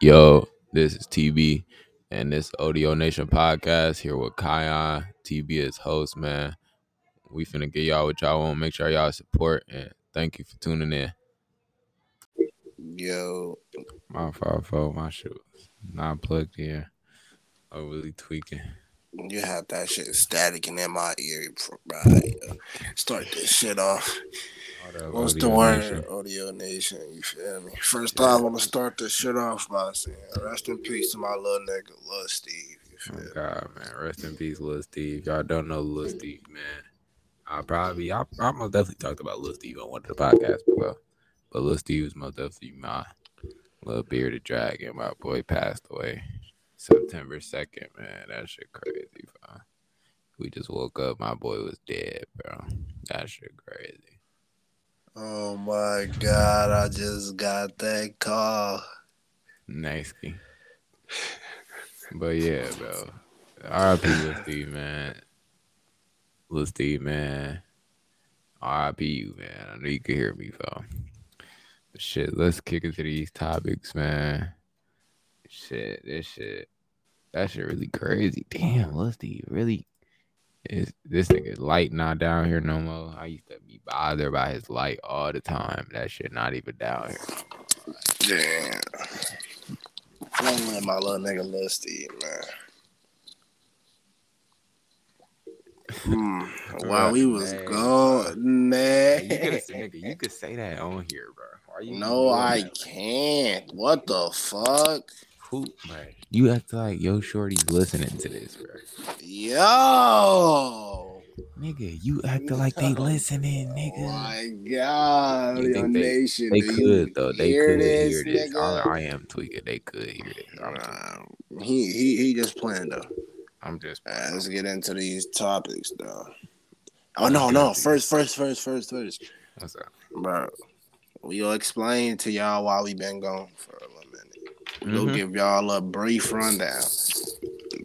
Yo, this is TB and this ODO Nation podcast here with Khiyon. TB is host, man. We finna get y'all what y'all want. Make sure y'all support and thank you for tuning in. Yo, My fault, fault, my shit was not plugged in. Overly tweaking. you have that shit static in my ear, right? Start this shit off. All that What's the ODO word? Nation. Audio Nation, you feel me? First I want to start this shit off by saying, rest in peace to my little nigga, Lil Steve. You feel Oh? God, man. Rest in peace, Lil Steve. Y'all don't know Lil Steve, man. I probably, I, I most definitely talked about Lil Steve on one of the podcasts before. But Lil Steve was most definitely my little bearded dragon. My boy passed away September 2nd, man. That shit crazy, bro. We just woke up. My boy was dead, bro. That shit crazy. Oh my God, I just got that call. Nice. But yeah, bro. RIP Lil Steve, man. Lil Steve, man. RIP you, man. I know you can hear me, bro. But shit, let's kick into these topics, man. Shit, this shit. That shit really crazy. Damn, Lil really is this nigga light not down here no more. I used to be bothered by his light all the time. That shit not even down here. Damn. Don't let my little nigga Steve, man. Hmm. While we was Man. gone, man. You could, nigga, you could say that on here, bro. No, I can't. What the fuck? Who, man? You act like yo shorty's listening to this, bro. Yo. Nigga, you acting like they listening, nigga. Oh my god, your they- nation. They could though. They hear could this, hear this. nigga? I, I am tweaking. They could hear this. I'm, he he he just playing though. I'm just. Uh, let's get into these topics though. Oh no no! First first first first first, What's up? bro. We'll explain to y'all why we been gone for a. We'll Mhm. give y'all a brief rundown.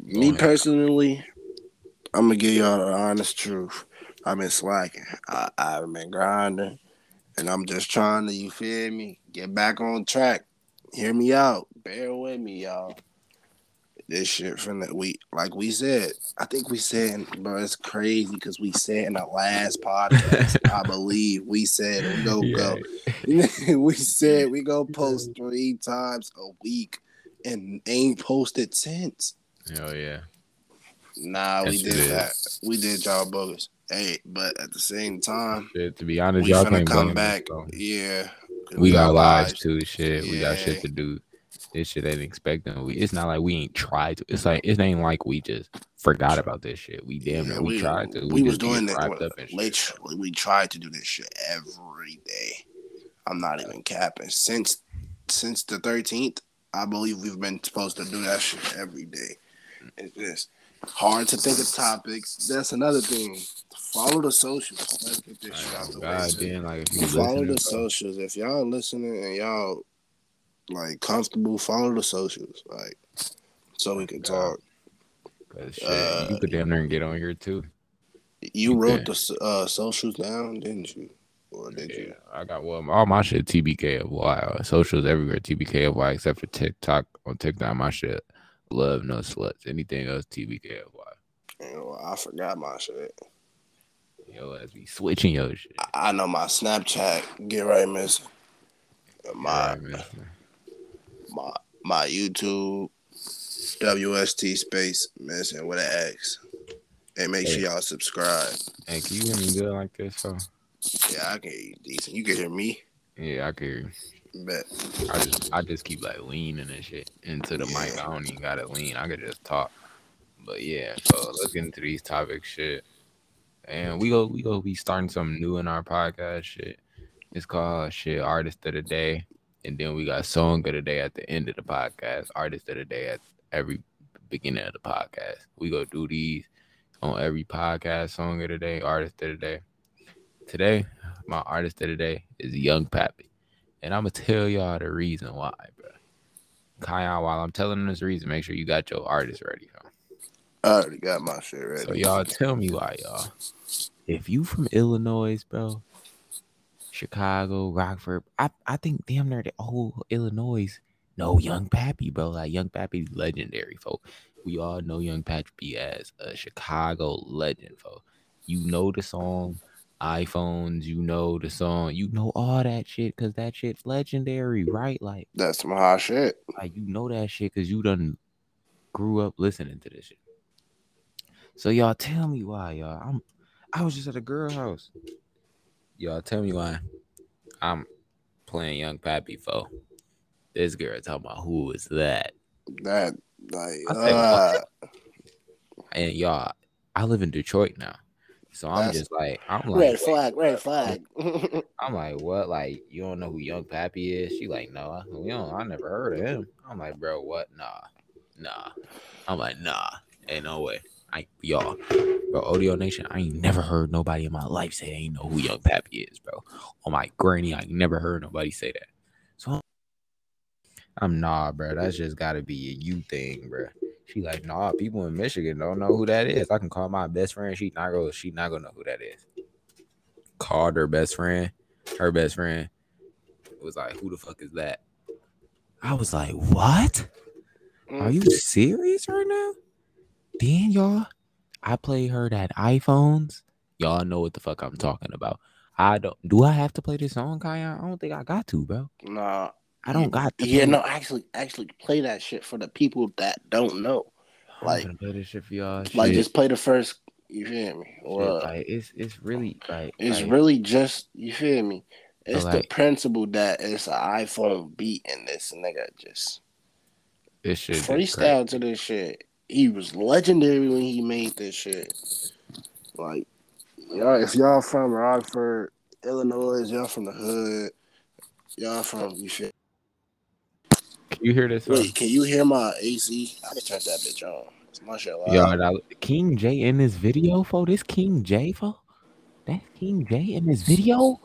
Me ahead. personally, I'm gonna give y'all the honest truth. I've been slacking. I, I've been grinding, and I'm just trying to, you feel me, get back on track. Hear me out. Bear with me, y'all. This shit finna we like we said. I think we said, bro, it's crazy because we said in the last podcast. I believe we said we go go. we said we go post three times a week, and ain't posted since. Oh yeah. Nah, we did that. We did y'all bogus. Hey, but at the same time, Shit, to be honest, we y'all can't come back. us. Yeah, 'cause We got lives lives. too. Shit, we got shit to do. This shit ain't expecting. We. It's not like we ain't tried to. It's like it ain't like we just forgot about this shit. We damn Yeah, near we, tried to. We, was doing it. wrapped up in shit. Literally, we tried to do this shit every day. I'm not even capping. Since since the 13th, I believe we've been supposed to do that shit every day. It's just hard to think of topics. That's another thing. Follow the socials. Let's get this shit out the. God damn, like if you follow the bro, socials. If y'all listening and y'all like comfortable, follow the socials. Like so we can talk. shit, uh, you could damn near get on here too. You You wrote can. the uh, socials down, didn't you? Or did Yeah, you? I got well, all my shit TBK of TBKFY. Socials everywhere TBK of TBKFY except for TikTok. On TikTok, my shit love no sluts. Anything else TBKFY. You know, I forgot my shit. Yo, as we switching your shit. I- I know my Snapchat. Get right, missing. My Yeah, man. My my YouTube. WST space missing with an X. And make sure y'all subscribe. Hey, can you hear me good like this? So Yeah, I can hear you decent. You can hear me. yeah, I can hear you. Bet. I just I just keep like leaning and shit into the mic. I don't even gotta lean. I could just talk. But yeah, so let's get into these topics shit. And we go we go be starting something new in our podcast shit. It's called shit artist of the day. And then we got song of the day at the end of the podcast. Artist of the day at every beginning of the podcast. We go do these on every podcast, song of the day, artist of the day. Today, my artist of the day is Young Pappy. And I'm gonna tell y'all the reason why, bro. While I'm telling this reason, make sure you got your artist ready. Huh? I already got my shit ready. So y'all tell me why, y'all. If you from Illinois, bro, Chicago, Rockford, I, I think damn near the whole Illinois know Young Pappy, bro. Like Young Pappy, legendary, folk. We all know Young Pappy as a Chicago legend, folk. You know the song iPhones, you know the song, you know all that shit because that shit's legendary, right? Like That's some hot shit. like you know that shit because you done grew up listening to this shit. So y'all tell me why, y'all. I'm I was just at a girl house. Y'all tell me why I'm playing Young Pappy for. This girl talking about who is that? That like I said, uh, And y'all, I live in Detroit now. So I'm That's- just like, I'm like, red flag, red flag. I'm like, what? Like, you don't know who Young Pappy is? She like, no, we don't. I never heard of him. I'm like, bro, what? Nah, nah. I'm like, nah, ain't no way. I y'all, bro, Audio Nation. I ain't never heard nobody in my life say they ain't know who Young Pappy is, bro. On my granny, I never heard nobody say that. So I'm nah, bro. That's just gotta be a you thing, bro. She like, nah, people in Michigan don't know who that is. I can call my best friend. She not go. She not gonna know who that is. Called her best friend. Her best friend was like, "Who the fuck is that?" I was like, "What? Are mm. you serious right now?" Then y'all, I play her that iPhones. Y'all know what the fuck I'm talking about. I don't. Do I have to play this song, Kaya? I don't think I got to, bro. Nah. I don't got to. Yeah, no, actually, actually, play that shit for the people that don't know. Like- play this shit for y'all. Like, Shit. just play the first. You feel me? Shit, Or like it's it's really like it's like, really just you feel me? It's the principle that it's an iPhone beat and this nigga just this shit just freestyle to this shit. He was legendary when he made this shit. Like, y'all, if y'all from Rockford, Illinois, y'all from the hood, y'all from you crazy. Can you hear this? Wait, can you hear my AC? I just turned that bitch on. It's my shit loud. Yo, that, King J in this video, for this King J, for that's King J in this video.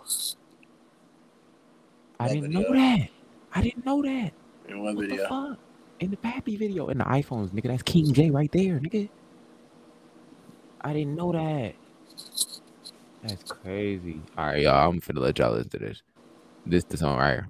I What didn't video? know that. I didn't know that. In one What the video. In the Pappy video, in the iPhones, nigga, that's King J right there, nigga. I didn't know that. That's crazy. All right, y'all. I'm finna let y'all listen to this. This the song right here.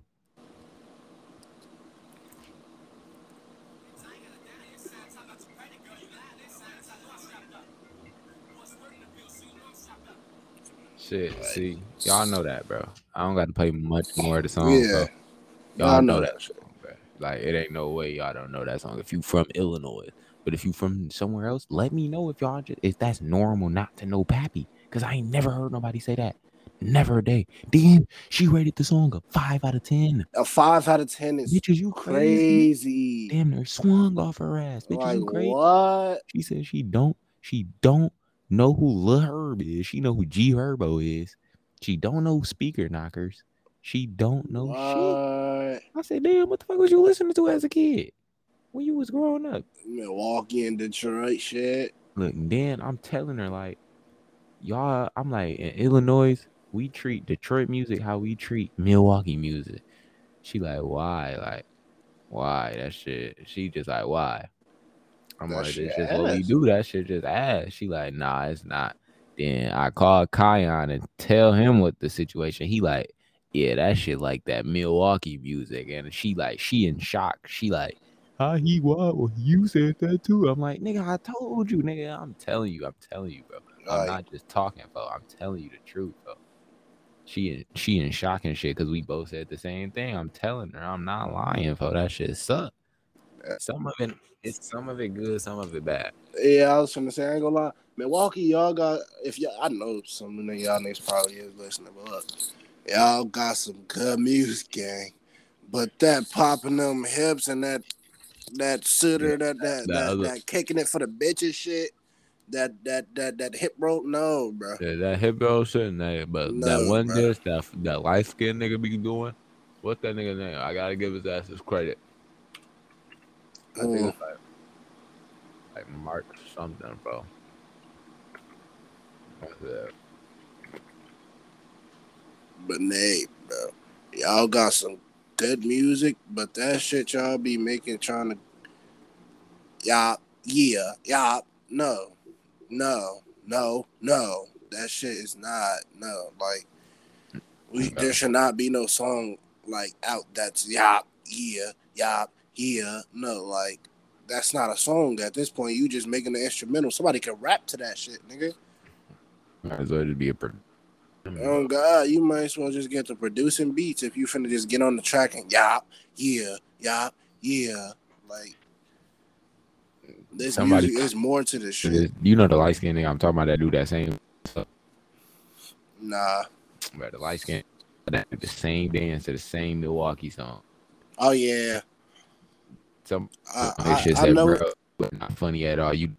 Shit, see, y'all know that, bro. I don't got to play much more of the song. Yeah. bro. Y'all know know that bro. Like it ain't no way y'all don't know that song. If you from Illinois, but if you from somewhere else, let me know if y'all just if that's normal not to know Pappy, cause I ain't never heard nobody say that. Never a day. Then she rated the song a five out of ten. A five out of ten is Bitches, you crazy? crazy. Damn, near swung off her ass. Bitches, Like you crazy? what? She said she don't. She don't know who Lil Herb is. She know who G Herbo is. She don't know Speaker Knockerz. She don't know shit. I said, damn, what the fuck was you listening to as a kid when you was growing up? Milwaukee and Detroit shit. Look, then I'm telling her like, y'all, I'm like in Illinois, we treat Detroit music how we treat Milwaukee music. She like, why? Like, why? That shit. She just like, why? I'm That like, it's just what we do. That shit just ass. She like, nah, it's not. Then I call Khiyon and tell him what the situation. He like, yeah, that shit like that Milwaukee music. And she like, she in shock. She like, how he what? Well, you said that too. I'm like, nigga, I told you, nigga. I'm telling you, I'm telling you, bro. I'm Like, not just talking, bro. I'm telling you the truth, bro. She in she in shock and shit because we both said the same thing. I'm telling her, I'm not lying, bro. That shit suck. Some of it, it's some of it good, some of it bad. yeah, I was gonna say I ain't gonna lie. Milwaukee, y'all got if y'all I know some of y'all niggas probably is listening, but look, y'all got some good music, gang. But that popping them hips and that that suitor, Yeah, that that that that, other- that kicking it for the bitches shit, that that that that hip rope, no, bro. Yeah, that hip bro shit, that, but that one bro. dish that that light skinned nigga be doing. What's that nigga name? I gotta give his ass his credit. I think Mm. it's like like Mark something, bro. That's it. But nay, bro. Y'all got some good music, but that shit y'all be making trying to y'all yeah, y'all no, no, no, no. That shit is not no. Like we there should not be no song like out that's yop, yeah, yop, yeah. No, like that's not a song at this point. You just making the instrumental. Somebody can rap to that shit, nigga. Might as well just be a. Pro- Mm. Oh God, you might as well just get to producing beats if you finna just get on the track and yop, yeah, yop, yeah. Like this Somebody- music is more to this shit. You know the light skin nigga I'm talking about that do that same stuff. Nah. But the light skin that the same dance to the same Milwaukee song. Oh yeah. Some I, I, shit said, know. bro, but not funny at all. You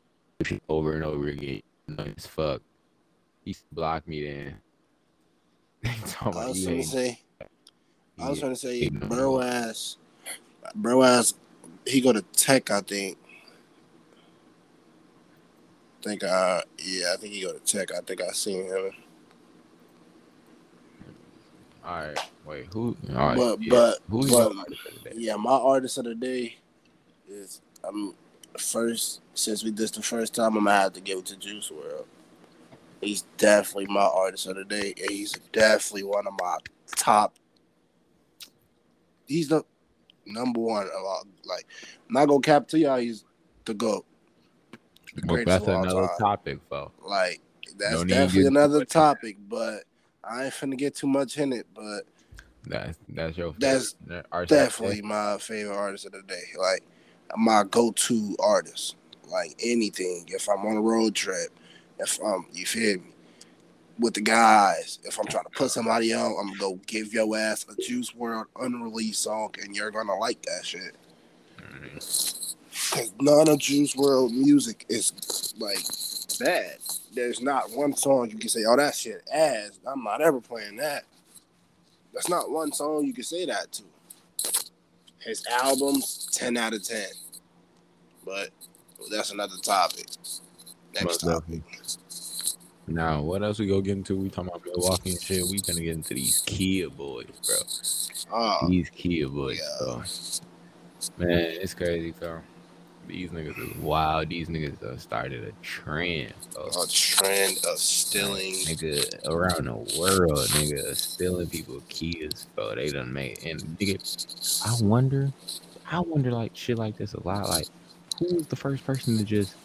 over and over again. Annoying as fuck. He blocked me then. I was gonna say. I was gonna say, bro ass, bro ass. He go to tech, I think. I Think uh yeah, I think he go to tech. I think I seen him. All right, wait, who? All right, But- yeah. but- who's but- your artist of the day? Yeah, my artist of the day is I'm first since we this the first time I'm gonna have to give it to Juice WRLD. He's definitely my artist of the day, he's definitely one of my top. He's the number one of all. Like, I'm not gonna cap to y'all. He's the goat. The Well, that's another time. topic, fo. Like, that's No definitely another topic, but I ain't finna get too much in it. But That's that's your That's favorite artist of the definitely my favorite artist of the day. Like my go-to artist. Like anything. If I'm on a road trip, if um you feel me, with the guys, if I'm trying to put somebody on, I'm gonna go give your ass a Juice WRLD unreleased song, and you're gonna like that shit. Mhm. Cause none of Juice WRLD music is like bad. There's not one song you can say, "Oh, that shit ass." I'm not ever playing that. That's not one song you can say that to. His albums, ten out of ten. But that's another topic. Next. Now, what else we go get into? We talking about Milwaukee and shit. We gonna get into these Kia boys, bro. Oh, These Kia boys, yeah. bro. Man, it's crazy, bro. These niggas is wild. These niggas uh, started a trend, bro. a trend of stealing. Nigga around the world, nigga, stealing people Kias, bro. They done made and nigga. I wonder, I wonder like shit like this a lot. Like, who was the first person to just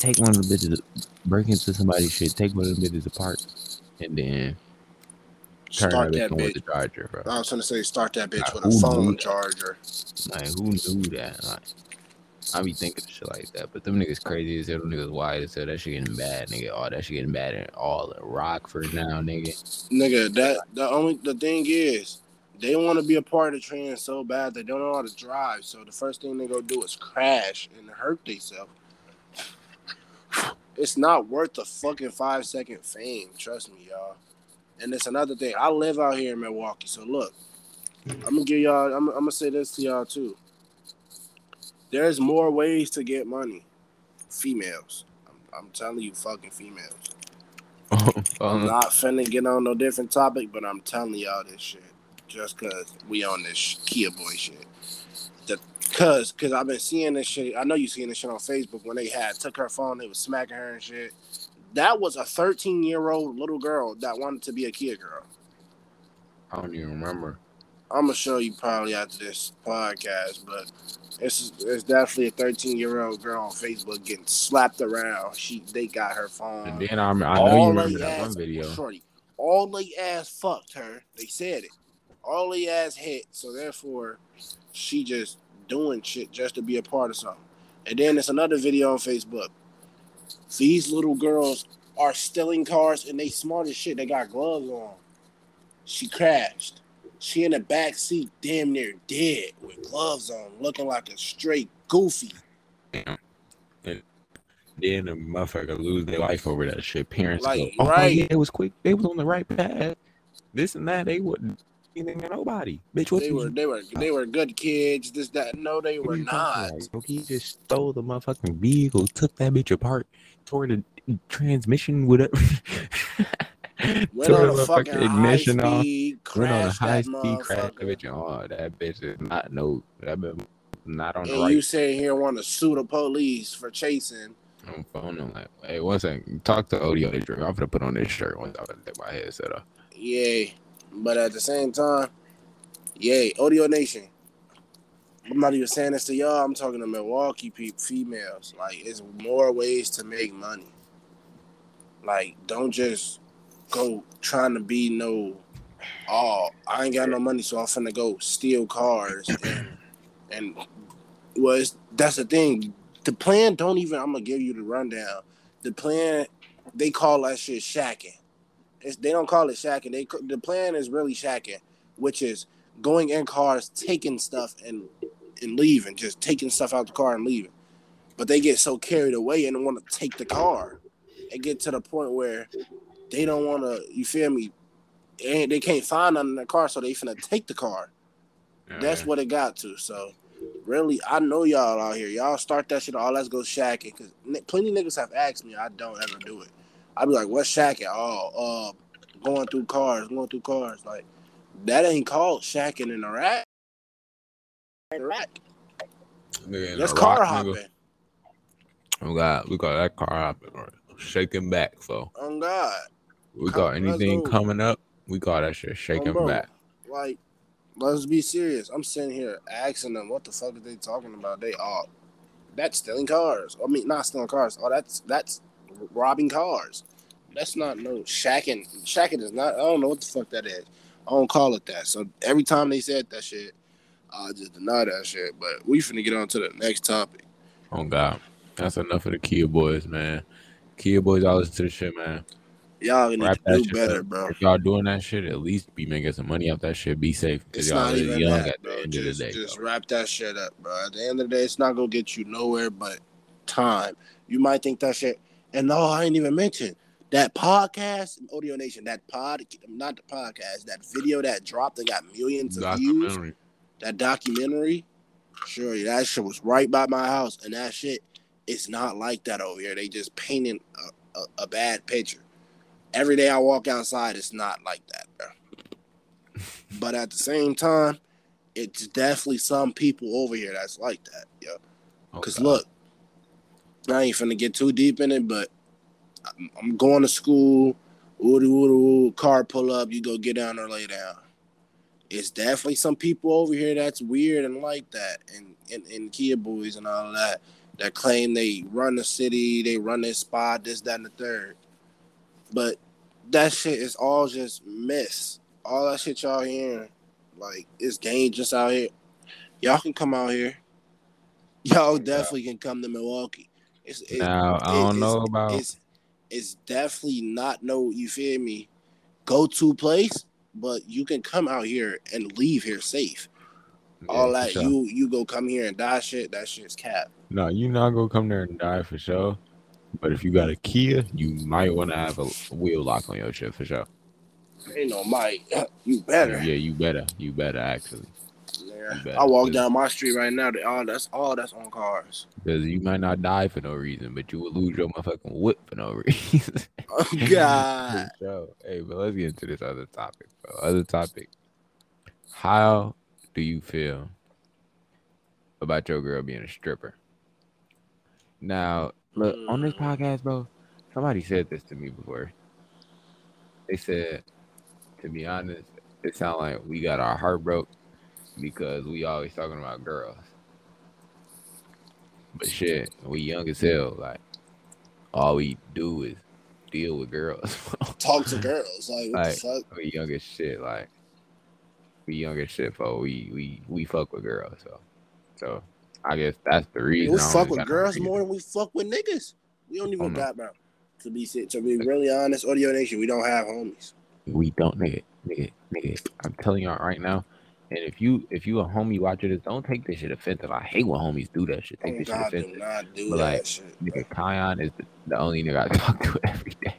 take one of the bitches, break into somebody's shit, take one of the bitches apart, and then turn Start that that bitch with the charger, bro? I was gonna say start that bitch Like, with a phone charger. Like, who knew that? Like, I be thinking shit like that, but them niggas crazy as hell. Them niggas wide as hell. That shit getting bad, nigga. All that shit getting bad in all in Rockford now, nigga. Nigga, that the only the thing is they want to be a part of the trend so bad they don't know how to drive. So the first thing they go do is crash and hurt themselves. It's not worth the fucking five second fame. Trust me, y'all. And it's another thing. I live out here in Milwaukee, so look, I'm gonna give y'all. I'm, I'm gonna say this to y'all too. There's more ways to get money. Females. I'm, I'm telling you, fucking females. I'm Um, not finna get on no different topic, but I'm telling y'all this shit just cause we on this Kia boy shit. Cause, cause I've been seeing this shit. I know you seeing this shit on Facebook when they had took her phone, they was smacking her and shit. That was a 13 year old little girl that wanted to be a kid girl. I don't even remember. I'm gonna show you probably after this podcast, but it's it's definitely a 13 year old girl on Facebook getting slapped around. She they got her phone. And then I, I know you remember that one ass, video. Shorty, all they ass fucked her. They said it. All they ass hit. So therefore, she just doing shit just to be a part of something. And then there's another video on Facebook. These little girls are stealing cars and they smart as shit. They got gloves on. She crashed. She in the back seat, damn near dead, with gloves on, looking like a straight goofy. And then the motherfucker lose their life over that shit. Parents Like, go, oh right. yeah, it was quick. They was on the right path. This and that. They wouldn't anything to nobody. Bitch, what They you- were they were they were good kids. This that no, they were not. Bro, He just stole the motherfucking vehicle, took that bitch apart, tore the transmission with it. Went on the a fucking ignition off. Went on a high speed crash. That bitch, oh, that bitch is not no. That bitch not on the And right. you sitting here want to sue the police for chasing. I'm phone. I'm like, hey, one second. Talk to Audio drink. I'm gonna put on this shirt once I take my headset off. Yay. But at the same time, yay. Audio Nation. I'm not even saying this to y'all. I'm talking to Milwaukee people, females. Like, it's more ways to make money. Like, don't just go trying to be no. Oh, I ain't got no money, so I'm finna go steal cars and and was that's the thing. The plan don't even. I'm gonna give you the rundown. The plan they call that shit shacking. It's, they don't call it shacking. They the plan is really shacking, which is going in cars, taking stuff and and leaving, just taking stuff out the car and leaving. But they get so carried away and want to take the car. and get to the point where they don't want to. You feel me? And they can't find nothing in the car, so they finna take the car. That's what it got to. So really, I know y'all out here. Y'all start that shit. All let's go shacking because plenty niggas have asked me. I don't ever do it. I'd be like, "What's shacking?" Oh, uh, going through cars, going through cars. Like that ain't called shacking in Iraq. Iraq. Nigga, That's Iraq, car nigga, hopping. We got we got that car hopping or shaking back. So On God. we got let's anything coming up, we got that shit shaking bro. back. Like, let's be serious. I'm sitting here asking them what the fuck are they talking about. They all that's stealing cars. I mean, not stealing cars. Oh, that's that's robbing cars. That's not no shacking. Shacking is not. I don't know what the fuck that is. I don't call it that. So every time they said that shit, I just deny that shit. But we finna get on to the next topic. Oh God, that's enough of the Kia boys, man. Kia boys, I listen to the shit, man. Y'all need Wrap to do better, up. bro. If y'all doing that shit, at least be making some money off that shit. Be safe because It's y'all not even young that, at the bro. end Just, of the day. just wrap that shit up, bro. At the end of the day, it's not gonna get you nowhere but time. You might think that shit, and no, I ain't even mentioned that podcast, Audio Nation. That pod, not the podcast, that video that dropped and got millions of views. That documentary, sure, that shit was right by my house, and that shit, it's not like that over here. They just painting a, a, a bad picture. Every day I walk outside, it's not like that, bro. But at the same time, it's definitely some people over here that's like that, yo. Oh, Cause God. look, I ain't finna get too deep in it, but I'm, going to school. Woody woody woo, car pull up, you go get down or lay down. It's definitely some people over here that's weird and like that, and and, and Kia boys and all that that claim they run the city, they run this spot, this, that, and the third. But that shit is all just myths. All that shit y'all hearing, like it's dangerous out here. Y'all can come out here. Y'all definitely can come to Milwaukee. It's, it's now I don't know about. it's it's definitely not no you feel me go to place, but you can come out here and leave here safe. Yeah, All that sure. you you go come here and die shit, that shit's cap. No, you not gonna come there and die for sure. But if you got a Kia, you might want to have a wheel lock on your shit for sure. Ain't no Mike, you better. Yeah, you better. You better actually, Yeah. I walk down my street right now. All that's all that's on cars. because you might not die for no reason, but you will lose your motherfucking whip for no reason. Oh God. For sure. Hey, but let's get into this other topic, bro. Other topic. How do you feel about your girl being a stripper? Now, look hmm. on this podcast, bro. Somebody said this to me before. They said, to be honest, it sounds like we got our heart broke because we always talking about girls. But shit, we young as hell. Like all we do is deal with girls. Talk to girls. Like what Like, the fuck? we young as shit. Like we young as shit, for we we we fuck with girls. So so I guess that's the reason. We fuck with girls more than we fuck with niggas. We don't even got bro. To be to be really honest, Audio Nation, we don't have homies. We don't, nigga, nigga, nigga. I'm telling y'all right now. And if you if you a homie watching this, don't take this shit offensive. I hate when homies do that shit. Take Oh this shit God, do offensive. not do But, that like, shit. Nigga, Khiyon is the, the only nigga I talk to every day.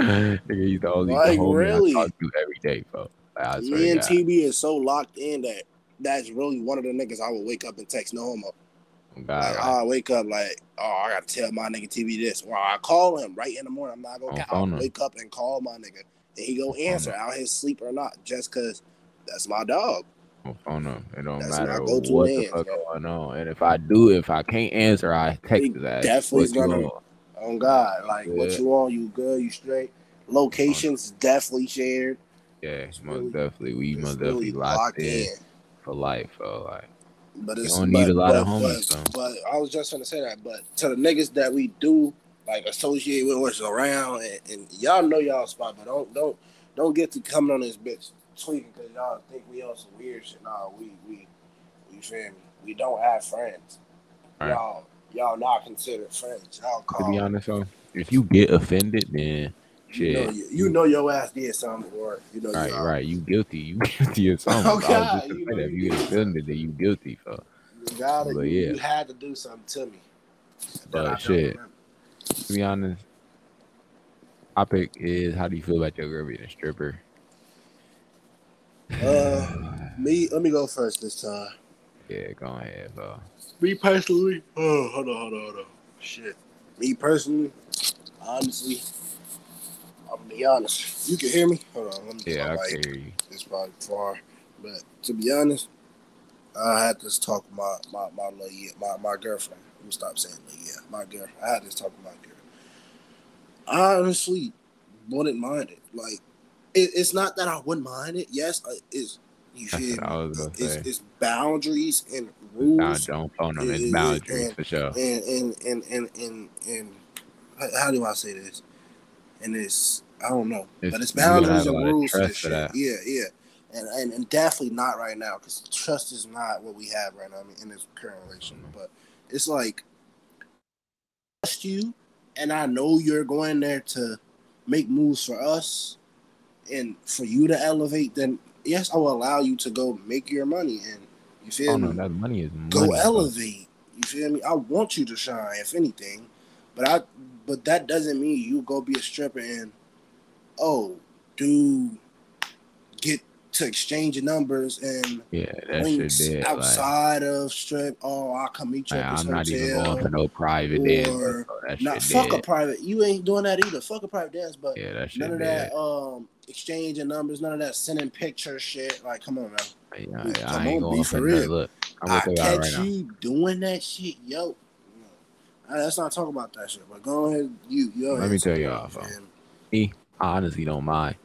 nigga, he's the only Like, homie really? I talk to every day, bro. Like, Me and TB is so locked in that that's really one of the niggas I would wake up and text no homo. Oh, God, Like, like, I wake up like, oh, I gotta tell my nigga TB this. Or I call him right in the morning. I'm not gonna On count. phone I'll wake up and call my nigga, and he go answer out his sleep or not, just cause that's my dog. on phone him. It don't That's matter what the fuck going on. And if I do, if I can't answer, I text He ass. definitely gonna- on? On God, like what you on? You good? You straight? Locations definitely shared. Yeah, It's most really- definitely. We It's most really definitely locked in in. for life, bro. Like, But it's You don't need but, a lot but, of homies, But, but I was just gonna say that. But to the niggas that we do like associate with, what's around, and, and y'all know y'all spot, but don't don't don't get to coming on this bitch tweaking because y'all think we on some weird shit. Nah, we we we feel me. We don't have friends. Right. Y'all y'all not considered friends. Y'all To be honest, though, if you get offended, then you know, you, you know your ass did something, or you know Right, right. You guilty. You guilty of something. Oh, was God, you know. If you get offended, then you guilty, for. You gotta, But you, yeah. you had to do something to me. But shit. remember. To be honest, topic is how do you feel about your girl being a stripper? Uh, me, let me go first this time. Yeah, go ahead, bro. Me personally, oh, hold on, hold on, hold on. Shit. Me personally, honestly, I'm gonna be honest. You can hear me? Hold on, let me Yeah, I can hear you. It's probably far, but to be honest, I had this talk with my my my little yeah, my, my girlfriend. Let me stop saying little yeah, my girl. I had this talk with my girl. I honestly wouldn't mind it. Like, it, it's not that I wouldn't mind it. Yes, uh, it's you That's feel what I me? was gonna It's, it's boundaries and rules. Nah, don't phone them. It's boundaries and- for sure. and and and and and, and how- how do I say this? And it's I don't know, It's- but it's boundaries and rules for trust this for shit. that. Yeah, yeah, and, and and definitely not right now because trust is not what we have right now I mean, in this current relationship. Mm-hmm. But it's like trust you, and I know you're going there to make moves for us and for you to elevate. Then yes, I will allow you to go make your money and you feel Oh me no, that money is money. go elevate. You feel me? I want you to shine, if anything, but I but that doesn't mean you go be a stripper and oh, do to exchange numbers and Yeah, links shit dead. Like, outside of strip. Oh, I'll come meet you like, at this I'm not even going for no private dance. or Not fuck a private. You ain't doing that either. Fuck a private dance, but Yeah, none of dead. that um exchanging numbers, none of that sending picture shit. Like, come on, man. Yeah, Dude, I come on, be going for real. Look, I'm I catch now. you doing that shit, yo. No. Let's not talk about that shit. But go ahead, you. Yo, Let me tell y'all. Me, I honestly don't mind.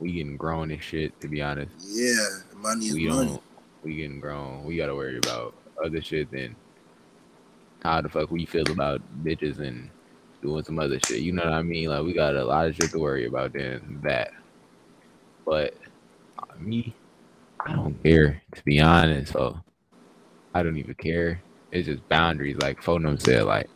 We getting grown and shit. To be honest, Yeah, money is we money. don't. We getting grown. We gotta worry about other shit than how the fuck we feel about bitches and doing some other shit. You know what I mean? Like we got a lot of shit to worry about than that. But uh, me, I don't care to be honest. So I don't even care. It's just boundaries. Like Phonem said, like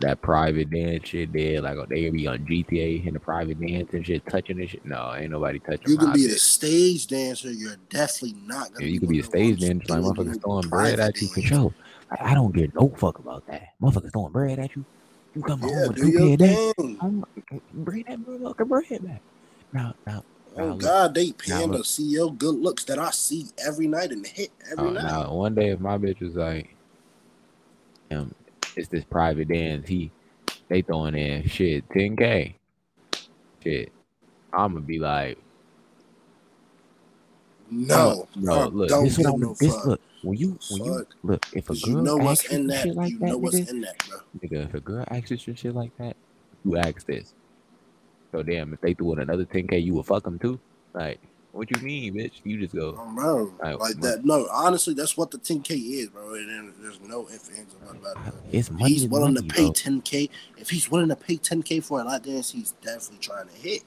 that private dance shit there. Like they be on GTA in the private dance and shit, touching and shit. No, ain't nobody touching You can be a stage dancer. You're definitely not gonna. Yeah, you be could be a one of the stage dancer, like motherfuckers throwing bread at you for sure. Like, I don't give no fuck about that. Motherfuckers throwing bread at you. You come Yeah, home with two pair your that. bring that motherfucker bread back. Now, now, Oh God, they paying the CEO good looks that I see every night and hit every uh, night. now, one day if my bitch was like, um, it's this private dance, he, they throwing in shit, 10k, shit. I'm gonna be like, No, no, I look, don't this I'm, no this fuck. look, when you, when you, Fuck. look, if a girl you know what's in that. shit like you that, know what's nigga, in that, bro. Nigga, if a girl asks you shit like that, you ask this. So damn, if they threw in another 10k, you would fuck them too. Like, what you mean, bitch? You just go. Um, bro, Like, like that. No, honestly, that's what the 10k is, bro. And there's no ifs ands or about it. It's money. he's willing money, to pay bro. 10k. If he's willing to pay 10k for a lap dance, he's definitely trying to hit.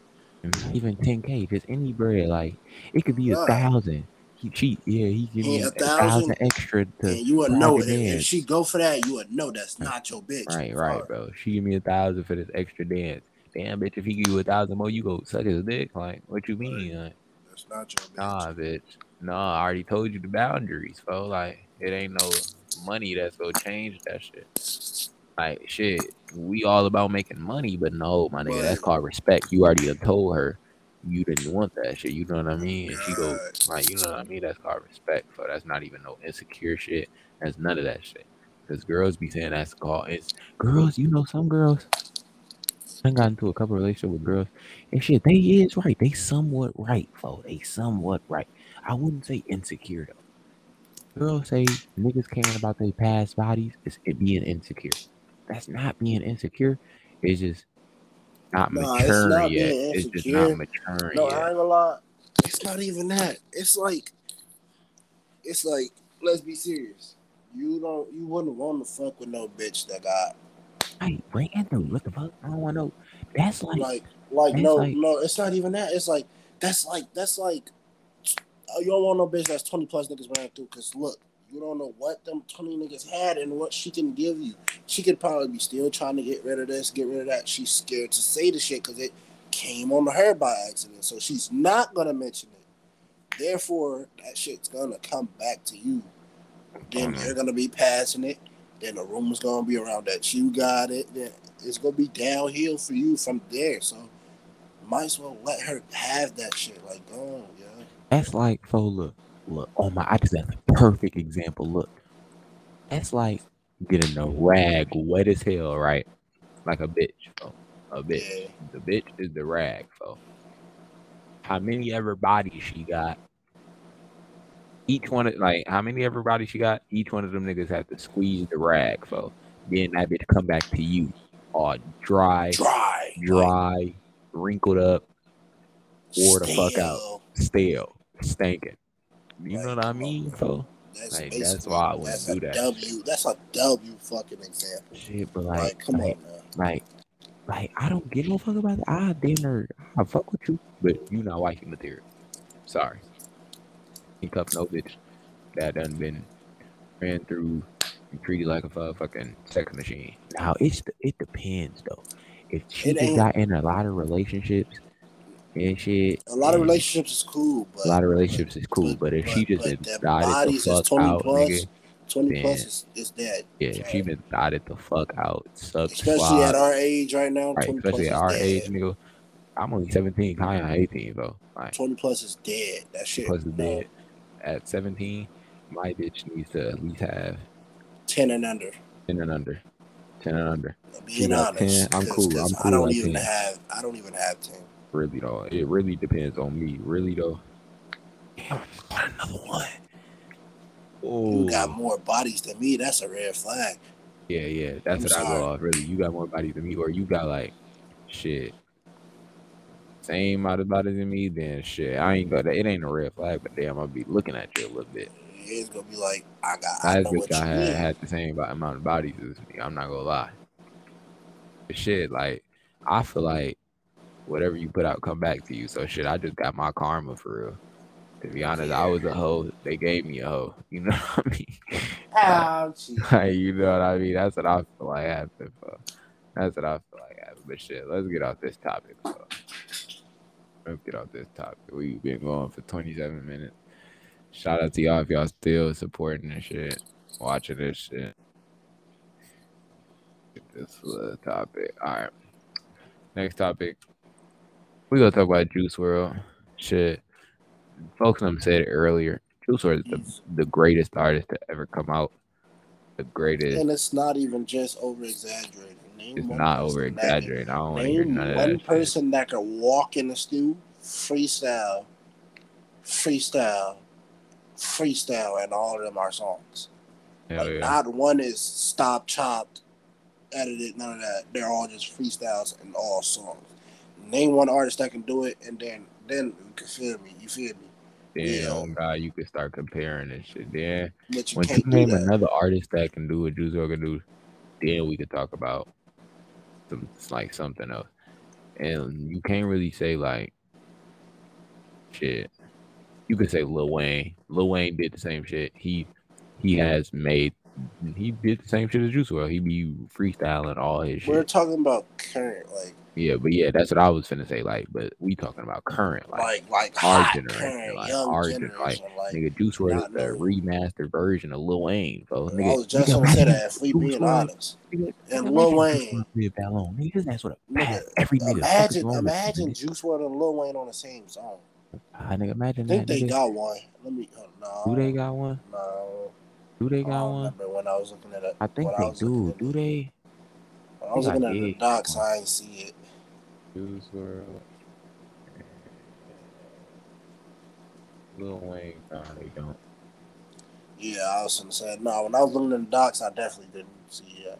Even 10k, just any bread. Like it could be a thousand. He cheat. Yeah, he give me a a thousand, thousand extra to and you would know if, if she go for that, you would know that's not your bitch. Right, right, bro. She give me a thousand for this extra dance. Damn, bitch, if he give you a thousand more, you go suck his dick. Like, what you mean? Like, That's not your bitch. Nah, bitch. Nah, I already told you the boundaries, bro. Like, it ain't no money that's gonna change that shit. Like, shit, we all about making money, but no, my nigga, that's called respect. You already told her you didn't want that shit. You know what I mean? And she go, like, you know what I mean? That's called respect. So that's not even no insecure shit. That's none of that shit. Because girls be saying that's called it's girls. You know, some girls. I got into a couple relationships with girls, and shit, they is right. They somewhat right, folks. They somewhat right. I wouldn't say insecure though. Girls say niggas caring about their past bodies is it being insecure. That's not being insecure. It's just not Nah, it's not yet. being It's just not maturing No, I ain't gonna lie. It's not even that. It's like, it's like, let's be serious. You don't. You wouldn't want to fuck with no bitch that got Hey, Ray Anthony, what the fuck? I don't want to know. That's like, like like That's no like- no. It's not even that. It's like that's like that's like. uh, You don't want no bitch that's twenty plus niggas ran through. Cause look, you don't know what them twenty niggas had and what she can give you. She could probably be still trying to get rid of this, get rid of that. She's scared to say the shit because it came on her by accident. So she's not gonna mention it. Therefore, that shit's gonna come back to you. Then Mhm. you're gonna be passing it. Then the rumor's gonna be around that you got it. Then it's gonna be downhill for you from there. So might as well let her have that shit. Like, oh yeah. that's like, fo, look, look. Oh my, I just got the perfect example. Look, that's like getting a rag wet as hell, right? Like a bitch, fo. A bitch. Yeah. The bitch is the rag, fo. How many ever bodies she got? Each one of like how many ever bodies she got? Each one of them niggas have to squeeze the rag, fo. Then that bitch come back to you, all dry, Dry. dry, wrinkled up, wore the fuck out, Stale. stinking. You know what I mean, fo? That's, Like, that's why I wouldn't do that W. That's a W fucking example. Shit, but Like, like, come like, on, man. like, like, I don't give no fuck about that. I dinner, I fuck with you, but you not wifey material. Sorry. Ain't cuff no bitch that done been ran through and treated like a fucking sex machine. Now it's it depends though. If she It ain't- got in a lot of relationships and shit, A lot of relationships is cool, but a lot of relationships is cool, but if she but- just but been their dotted the bodies is fuck 20 out, plus, nigga, 20 plus is, is dead. yeah, if she been dotted the fuck out, sucked, Especially swab, at our age right now, right, 20 especially plus at our is age, nigga. I'm only 17, Khiyon 18, bro. Like, 20 plus is dead. That shit. plus is no, dead. At 17, my bitch needs to at least have 10 and under. 10 and under. 10 and under. Being honest, 10, I'm 'cause- cool, 'cause I'm I don't even 10. have. I don't even have 10. Really, though. It really depends on me. Really, though. Damn, got another one. Oh, You got more bodies than me. That's a red flag. yeah, yeah. That's I'm what I sorry. go off. Really, you got more bodies than me, or you got like shit. Same amount of bodies than me, then shit. I ain't gonna. It ain't a red flag, but damn, I'll be looking at you a little bit. It's gonna be like I got. I Last know what I had mean. had the same amount of bodies as me. I'm not gonna lie. But shit, like I feel like whatever you put out come back to you. So shit, I just got my karma for real. To be honest, I was a hoe. They gave me a hoe. You know what I mean? Ouchie. like, you know what I mean? That's what I feel like happened. Bro. That's what I feel like happened. But shit, let's get off this topic. Bro. Let's get off this topic. We've been going for 27 minutes. Shout out to y'all if y'all still supporting this shit, watching this shit. Get this uh, topic. All right. Next topic. We gonna talk about Juice WRLD. Shit. Folks them said it earlier. Juice WRLD is the, the greatest artist to ever come out. The greatest. And it's not even just over exaggerating. It's not over exaggerating. I don't want to hear Name none of one that. shit. person that could walk in the stew, freestyle, freestyle, freestyle, and all of them are songs. Hell like yeah. not one is stop, chopped, edited, none of that. They're all just freestyles and all songs. Name one artist that can do it, and then then you can feel me. You feel me? Then yeah. oh god, you can start comparing this shit. Then you when you name another artist that can do what Juice WRLD can do, then we could talk about some like something else. And you can't really say like shit. You could say Lil Wayne. Lil Wayne did the same shit. He he has made he did the same shit as Juice WRLD. He be freestyling all his shit. We're talking about current, like Yeah, but yeah, that's what I was finna say. Like, but we talking about current, like, like like our generation, like, our gen- generation. Like, nigga, Juice WRLD the remastered version of Lil Wayne, bro. I Nigga, was just gonna say that. If we being honest, Nigga, And nigga, Lil Wayne. Juice WRLD with Ballon. Nigga, that's what a Nigga, every nigga. imagine wrong with you, imagine? Juice WRLD and Lil Wayne on the same song. Ah, nigga, imagine I think that. they nigga. got one. Let me. Uh, no. do they got one? No. Do they I got one? when I was looking at it. I think they looking do. Do they? I was I looking at the docs. I ain't see it. Juice WRLD. Uh, Lil Wayne, no, they don't. Yeah, I was gonna say no. When I was looking in the docs, I definitely didn't see it.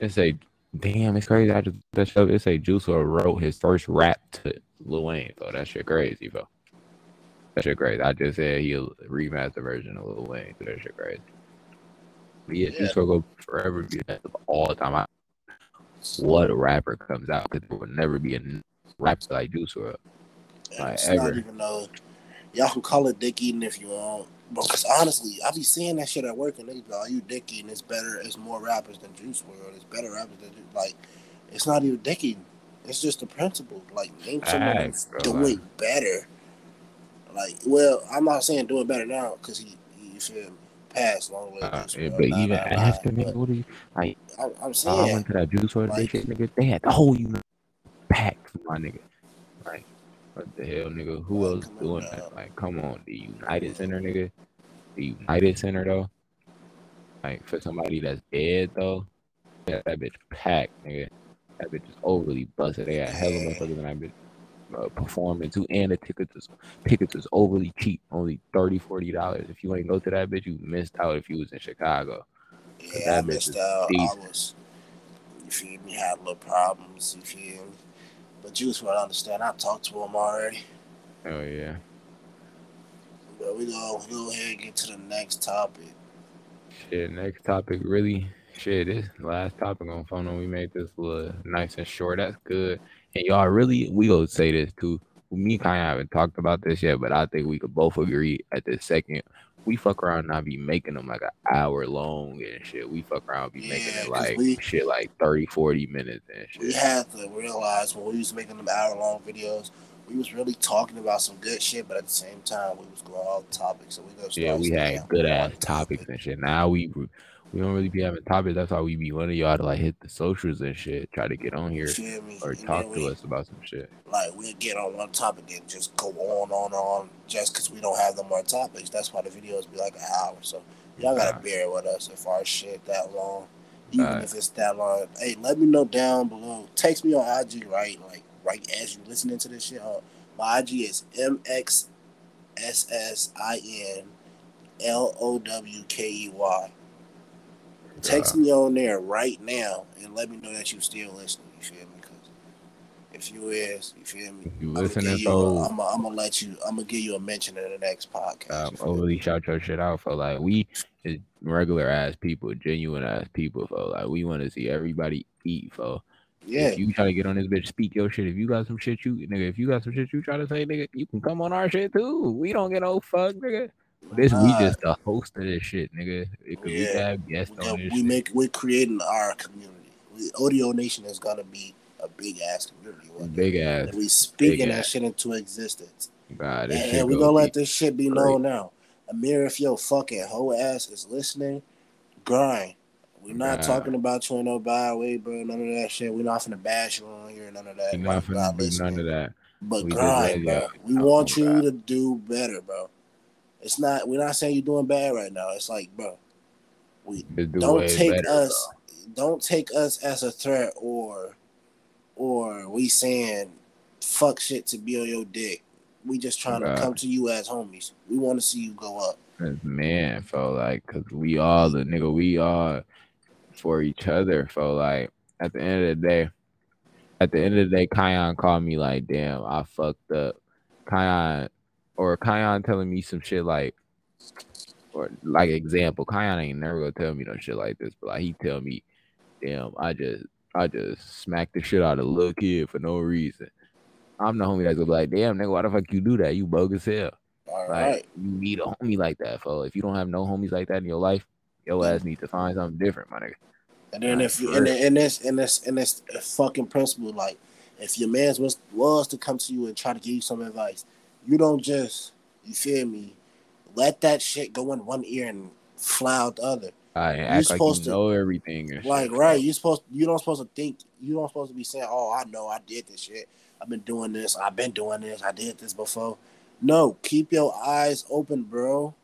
It's a damn, it's crazy. I just that show. It's a Juice WRLD wrote his first rap to Lil Wayne, bro. That shit crazy, bro. That shit crazy. I just said he'll remaster version of Lil Wayne. So that shit crazy. But yeah, Yeah. Juice WRLD will forever be all the time. I, what rapper comes out because there will never be a rapper like Juice WRLD. And Like, ever. even though y'all can call it dick eating if you want. Because honestly, I be seeing that shit at work and they be like, "Oh, you dick eating. It's better. It's more rappers than Juice WRLD. It's better rappers than Juice. Like, it's not even dick eating. It's just the principle. Like, name someone doing better. Like, well, I'm not saying doing better now because he, he, you feel me, passed long live Uh, yeah, but Nah, even nah, nah, after but nigga, what do you like? I'm, I'm I went to that Juice WRLD like- shit, nigga. They had the whole you know pack for my nigga. Like, what the hell, nigga? Who else doing that? Like, come on, the United Center, nigga. The United Center though. Like for somebody that's dead though, yeah, that bitch packed, nigga. That bitch is overly busted. They had hella motherfuckers in that bitch uh, performing too, and the tickets is tickets is overly cheap, only 30 dollars. If you ain't go to that bitch, you missed out. If you was in Chicago, yeah, I missed is out. I was, you feel me, had little problems, you feel me. But Juice WRLD understand. I talked to him already. oh yeah. But we go, we go ahead and get to the next topic. Shit, next topic really. Shit, this last topic on phone. We made this little nice and short. That's good. And y'all really, we gonna say this too. Me and Khiyon haven't talked about this yet, but I think we could both agree at this second. We fuck around and not be making them like an hour long and shit. We fuck around and be making Yeah, it like we- shit like 30, 40 minutes and shit. We had to realize when we was making them hour long videos, we was really talking about some good shit, but at the same time, we was going off topic. So we go. Yeah, we had good ass topics and shit. Now we we don't really be having topics. That's why we be wanting y'all to like hit the socials and shit. Try to get on here or And talk then to we- us about some shit. Like we get on one topic and just go on, on, on, just because we don't have them on topics. That's why the videos be like an hour. So y'all gotta Nah. bear with us if our shit that long, even if it's that long. Hey, let me know down below. Text me on IG right, like right as you listening to this shit. Uh, my IG is M X S S I N L O W K E Y. Text me on there right now and let me know that you still listening. You feel me? 'Cause if you is, you feel me? You listening, so- I'm gonna let you. I'm gonna give you a mention in the next podcast. um, overly shout your shit out for like we is regular ass people, genuine ass people. For like we want to see everybody eat. For yeah, if you try to get on this bitch, speak your shit. If you got some shit, you nigga. If you got some shit you try to say, nigga, you can come on our shit too. We don't get no fuck, nigga. This we just the host of this shit, nigga. It could we Yeah. can have guests we, on this we shit. make we're creating our community. We, oDo Nation is gonna be a big ass community. Big ass. And we speaking that ass. shit into existence. God, And, and we go gonna let this shit be known now. Amir, if your fucking hoe ass is listening, grind. We're not Nah. talking about you in no bad way, bro. None of that shit. We're not finna bash you on here. None of that. We Like, not finna do none of that. But We grind, bro. We want you to do better, bro. It's not. We're not saying you're doing bad right now. It's like, bro, we do don't take better, us. Don't take us as a threat, or, or we saying fuck shit to be on your dick. We just trying Right. to come to you as homies. We want to see you go up. Man, felt like, cause we all the nigga, we all for each other. Felt like at the end of the day, at the end of the day, Khiyon called me like, damn, I fucked up. Khiyon or Khiyon telling me some shit like, or like example, Khiyon ain't never gonna tell me no shit like this, but like he tell me, damn, I just, I just smacked the shit out of a little kid for no reason. I'm the homie that's gonna be like, damn, nigga, why the fuck you do that? You bogus hell. All Like right. you need a homie like that, fo. If you don't have no homies like that in your life, your ass needs to find something different, my nigga. And then if you and, and this and this and this fucking principle, like if your man's was was to come to you and try to give you some advice, you don't just you feel me, let that shit go in one ear and fly out the other. I act like you supposed to- know everything Like right, you supposed you don't supposed to think you don't supposed to be saying, Oh, I know I did this shit. I've been doing this, I've been doing this, I did this before. No, keep your eyes open, bro.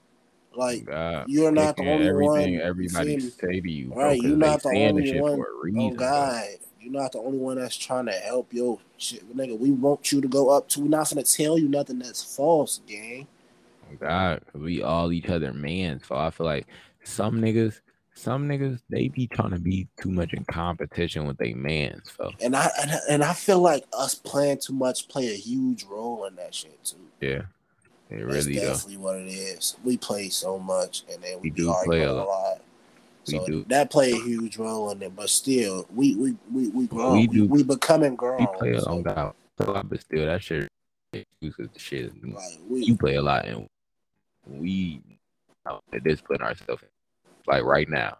Like God, you're not the only everything one. everybody say to you, Right, you're not the only one. for a oh, reason. Oh. God, you're not the only one that's trying to help your shit, nigga. We want you to go up to. We're not gonna tell you nothing that's false, gang. Oh, God, we all each other man. So I feel like some niggas, some niggas, they be trying to be too much in competition with they man. So And I and, and I feel like us playing too much play a huge role in that shit too. yeah, It That's really though. definitely what it is. We play so much, and then we, We do play a a lot. We So do. that play a huge role in it, but still, we we we we grown. We We, do- we, becoming grown. We play so, long time, but still, that shit. Because the shit, like, we, you play a lot, and we out there discipline ourselves. Like right now,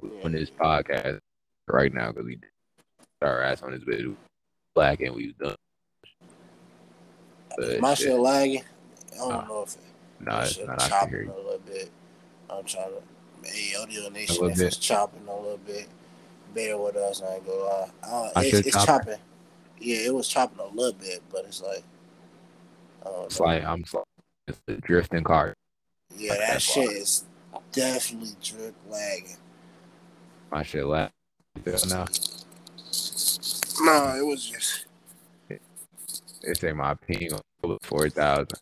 we on this podcast right now because we our ass on this video black and we was done. But my shit, shit lagging. I don't Nah. know if it, nah, it's not. I can chopping hear a little bit. I'm trying to. Hey, oDo Nation, if it's chopping a little bit, bear with us. I ain't gonna lie. Uh, My it's, it's chopping? chopping. Yeah, it was chopping a little bit, but it's like. it's know. like I'm so- it's a drifting car. Yeah, that shit bar. is definitely drip lagging. My shit last. Now No, it was just they say my ping was four thousand.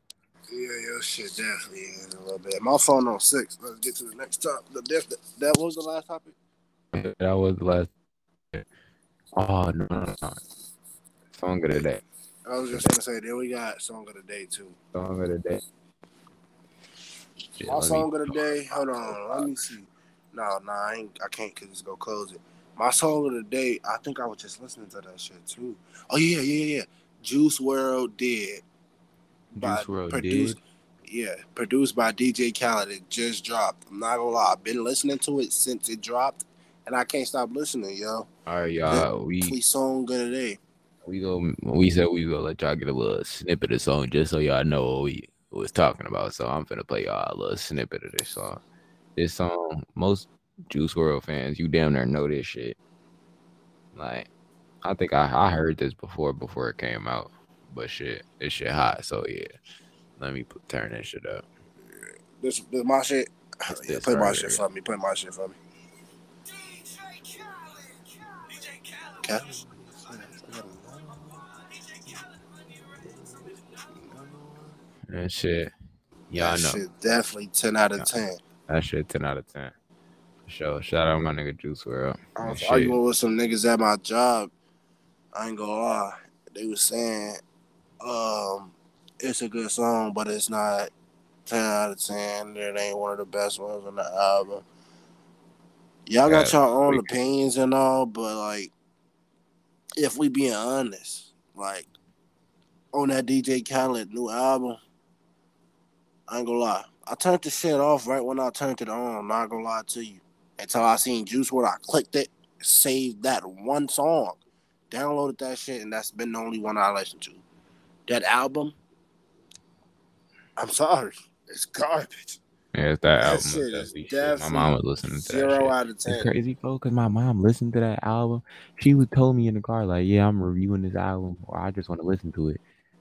Yeah, your shit definitely in a little bit. My phone on six. Let's get to the next topic. The diff- that was the last topic. That was the last. Oh no, no, no! Song of the day. I was just gonna say, then we got song of the day too. Song of the day. Shit, My let me- song of the day. Hold on, let me see. No, no, I ain't. I can't cause it's gonna close it. My song of the day. I think I was just listening to that shit too. Oh yeah, yeah, yeah. Juice WRLD did. By- produced, did. Yeah, produced by DJ Khaled. It just dropped. I'm not gonna lie. I've been listening to it since it dropped, and I can't stop listening, yo. All right, y'all. We We song of the day. we go. We said we gonna let y'all get a little snippet of the song just so y'all know what we was talking about. So I'm finna play y'all a little snippet of this song. This song, most Juice WRLD fans, you damn near know this shit. Like, I think I I heard this before before it came out, but shit, this shit hot. So yeah, let me put, turn this shit up. This, this my shit. Yeah, play my shit for me. Play my shit for me. And shit, y'all That know shit definitely ten out of ten. that shit ten out of ten. For sure. Shout out my nigga Juice WRLD. I was arguing with some niggas at my job. I ain't gonna lie. They was saying, um, it's a good song, but it's not ten out of ten. It ain't one of the best ones on the album. Y'all got Yeah, your own opinions and all, but like, if we being honest, like on that DJ Khaled new album, I ain't gonna lie. I turned the shit off right when I turned it on. I'm not gonna lie to you. Until I seen Juice WRLD, I clicked it, saved that one song, downloaded that shit, and that's been the only one I listened to. That album, I'm sorry, it's garbage. Yeah, it's that That album. shit is shit. My mom was listening to that Zero shit. out of It's ten. crazy, bro, because my mom listened to that album. She would told me in the car, like, yeah, I'm reviewing this album, or I just want to listen to it.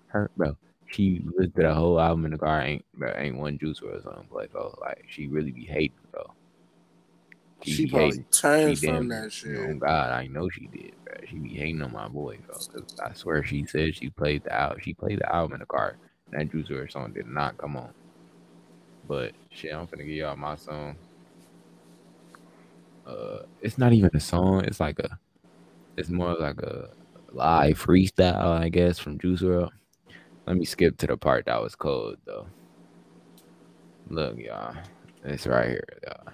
Her, bro, she listened to the whole album in the car. Ain't, bro, ain't one Juice or something. play, bro. Like, she really be hating, bro. She be probably turned She from that shit. Oh God, I know she did, bro. She be hating on my boy, bro. I swear she said she played the out. She played the album in the car. That Juice WRLD song did not come on. But shit, I'm finna give y'all my song. Uh, it's not even a song. It's like a, it's more like a live freestyle, I guess, from Juice WRLD. Let me skip to the part that was cold though. Look, y'all, it's right here, y'all.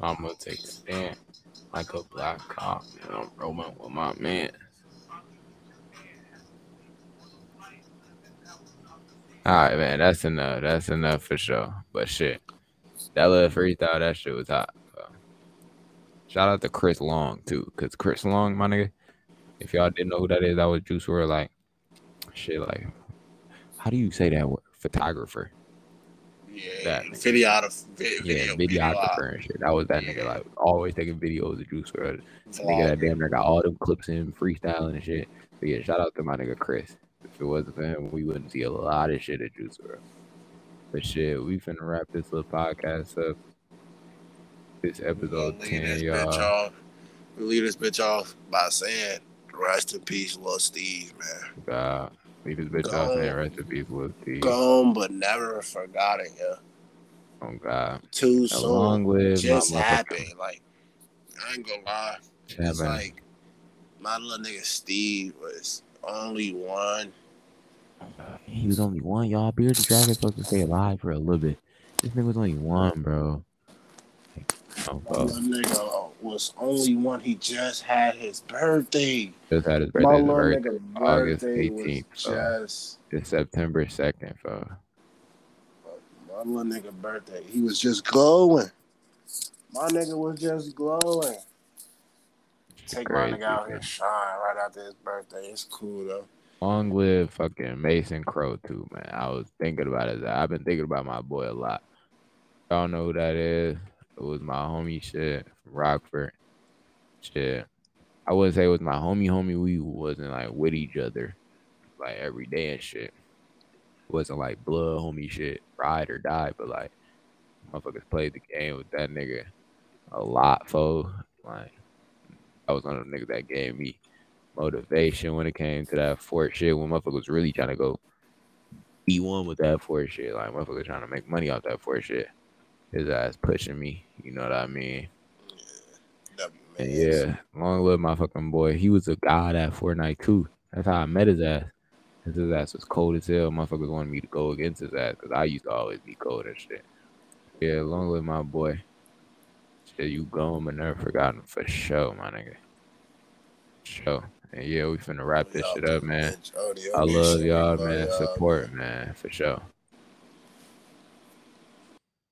I'm gonna take a stand like a black cop and I'm rolling with my man. Alright, man, that's enough. That's enough for sure. But shit, that little freestyle, that shit was hot. So. Shout out to Chris Long too, cause Chris Long, my nigga. If y'all didn't know who that is, that was Juice WRLD. Like, shit, like, how do you say that word? Photographer. Yeah, That nigga. videographer, vi- Yeah, video, videographer and shit. That was that nigga. Like, always taking videos of Juice vlog. Nigga that damn near got all them clips in freestyling and shit. But yeah, shout out to my nigga Chris. If it wasn't for him, we wouldn't see a lot of shit at Juice WRLD. But shit, we finna wrap this little podcast up. This episode leave 10, this y'all. off. We leave this bitch off by saying, "Rest in peace, Lil Steve, man. God. Leave this bitch saying rest in peace, Lil Steve. Gone but never forgotten, yeah. Oh, God. Too Long soon. live Just happened. Like, I ain't gonna lie. It's Chapman. like my little nigga Steve was only one. He was only one, y'all. Beard the Dragon's supposed to stay alive for a little bit. This nigga was only one, bro. Oh, My oh. nigga uh, was only one. He just had his birthday. Just had his birthday. His little nigga August birthday was 18th, just is September 2nd, bro. my little nigga birthday. He was just glowing. My nigga was just glowing. Take my nigga out here shine right after his birthday. It's cool though. Long live fucking Mason Crow too, man. I was thinking about it. I've been thinking about my boy a lot. Y'all know who that is? It was my homie shit from Rockford. Shit. I wouldn't say it was my homie homie. We wasn't like with each other like every day and shit. It wasn't like blood homie shit, ride or die, but like motherfuckers played the game with that nigga a lot, fo. Like I was one of the niggas that gave me motivation when it came to that fort shit when motherfuckers was really trying to go be one with that fort shit. Like motherfuckers trying to make money off that fort shit. His ass pushing me. You know what I mean? And yeah, long live my fucking boy. He was a god at Fortnite too. That's how I met his ass. his ass was cold as hell. Motherfuckers wanted me to go against his ass because I used to always be cold and shit. Yeah, long live my boy. Shit, you gone but never forgotten for sure, my nigga. Sure. And yeah, we finna wrap this shit up, man. I love y'all, man. Support, man, for sure.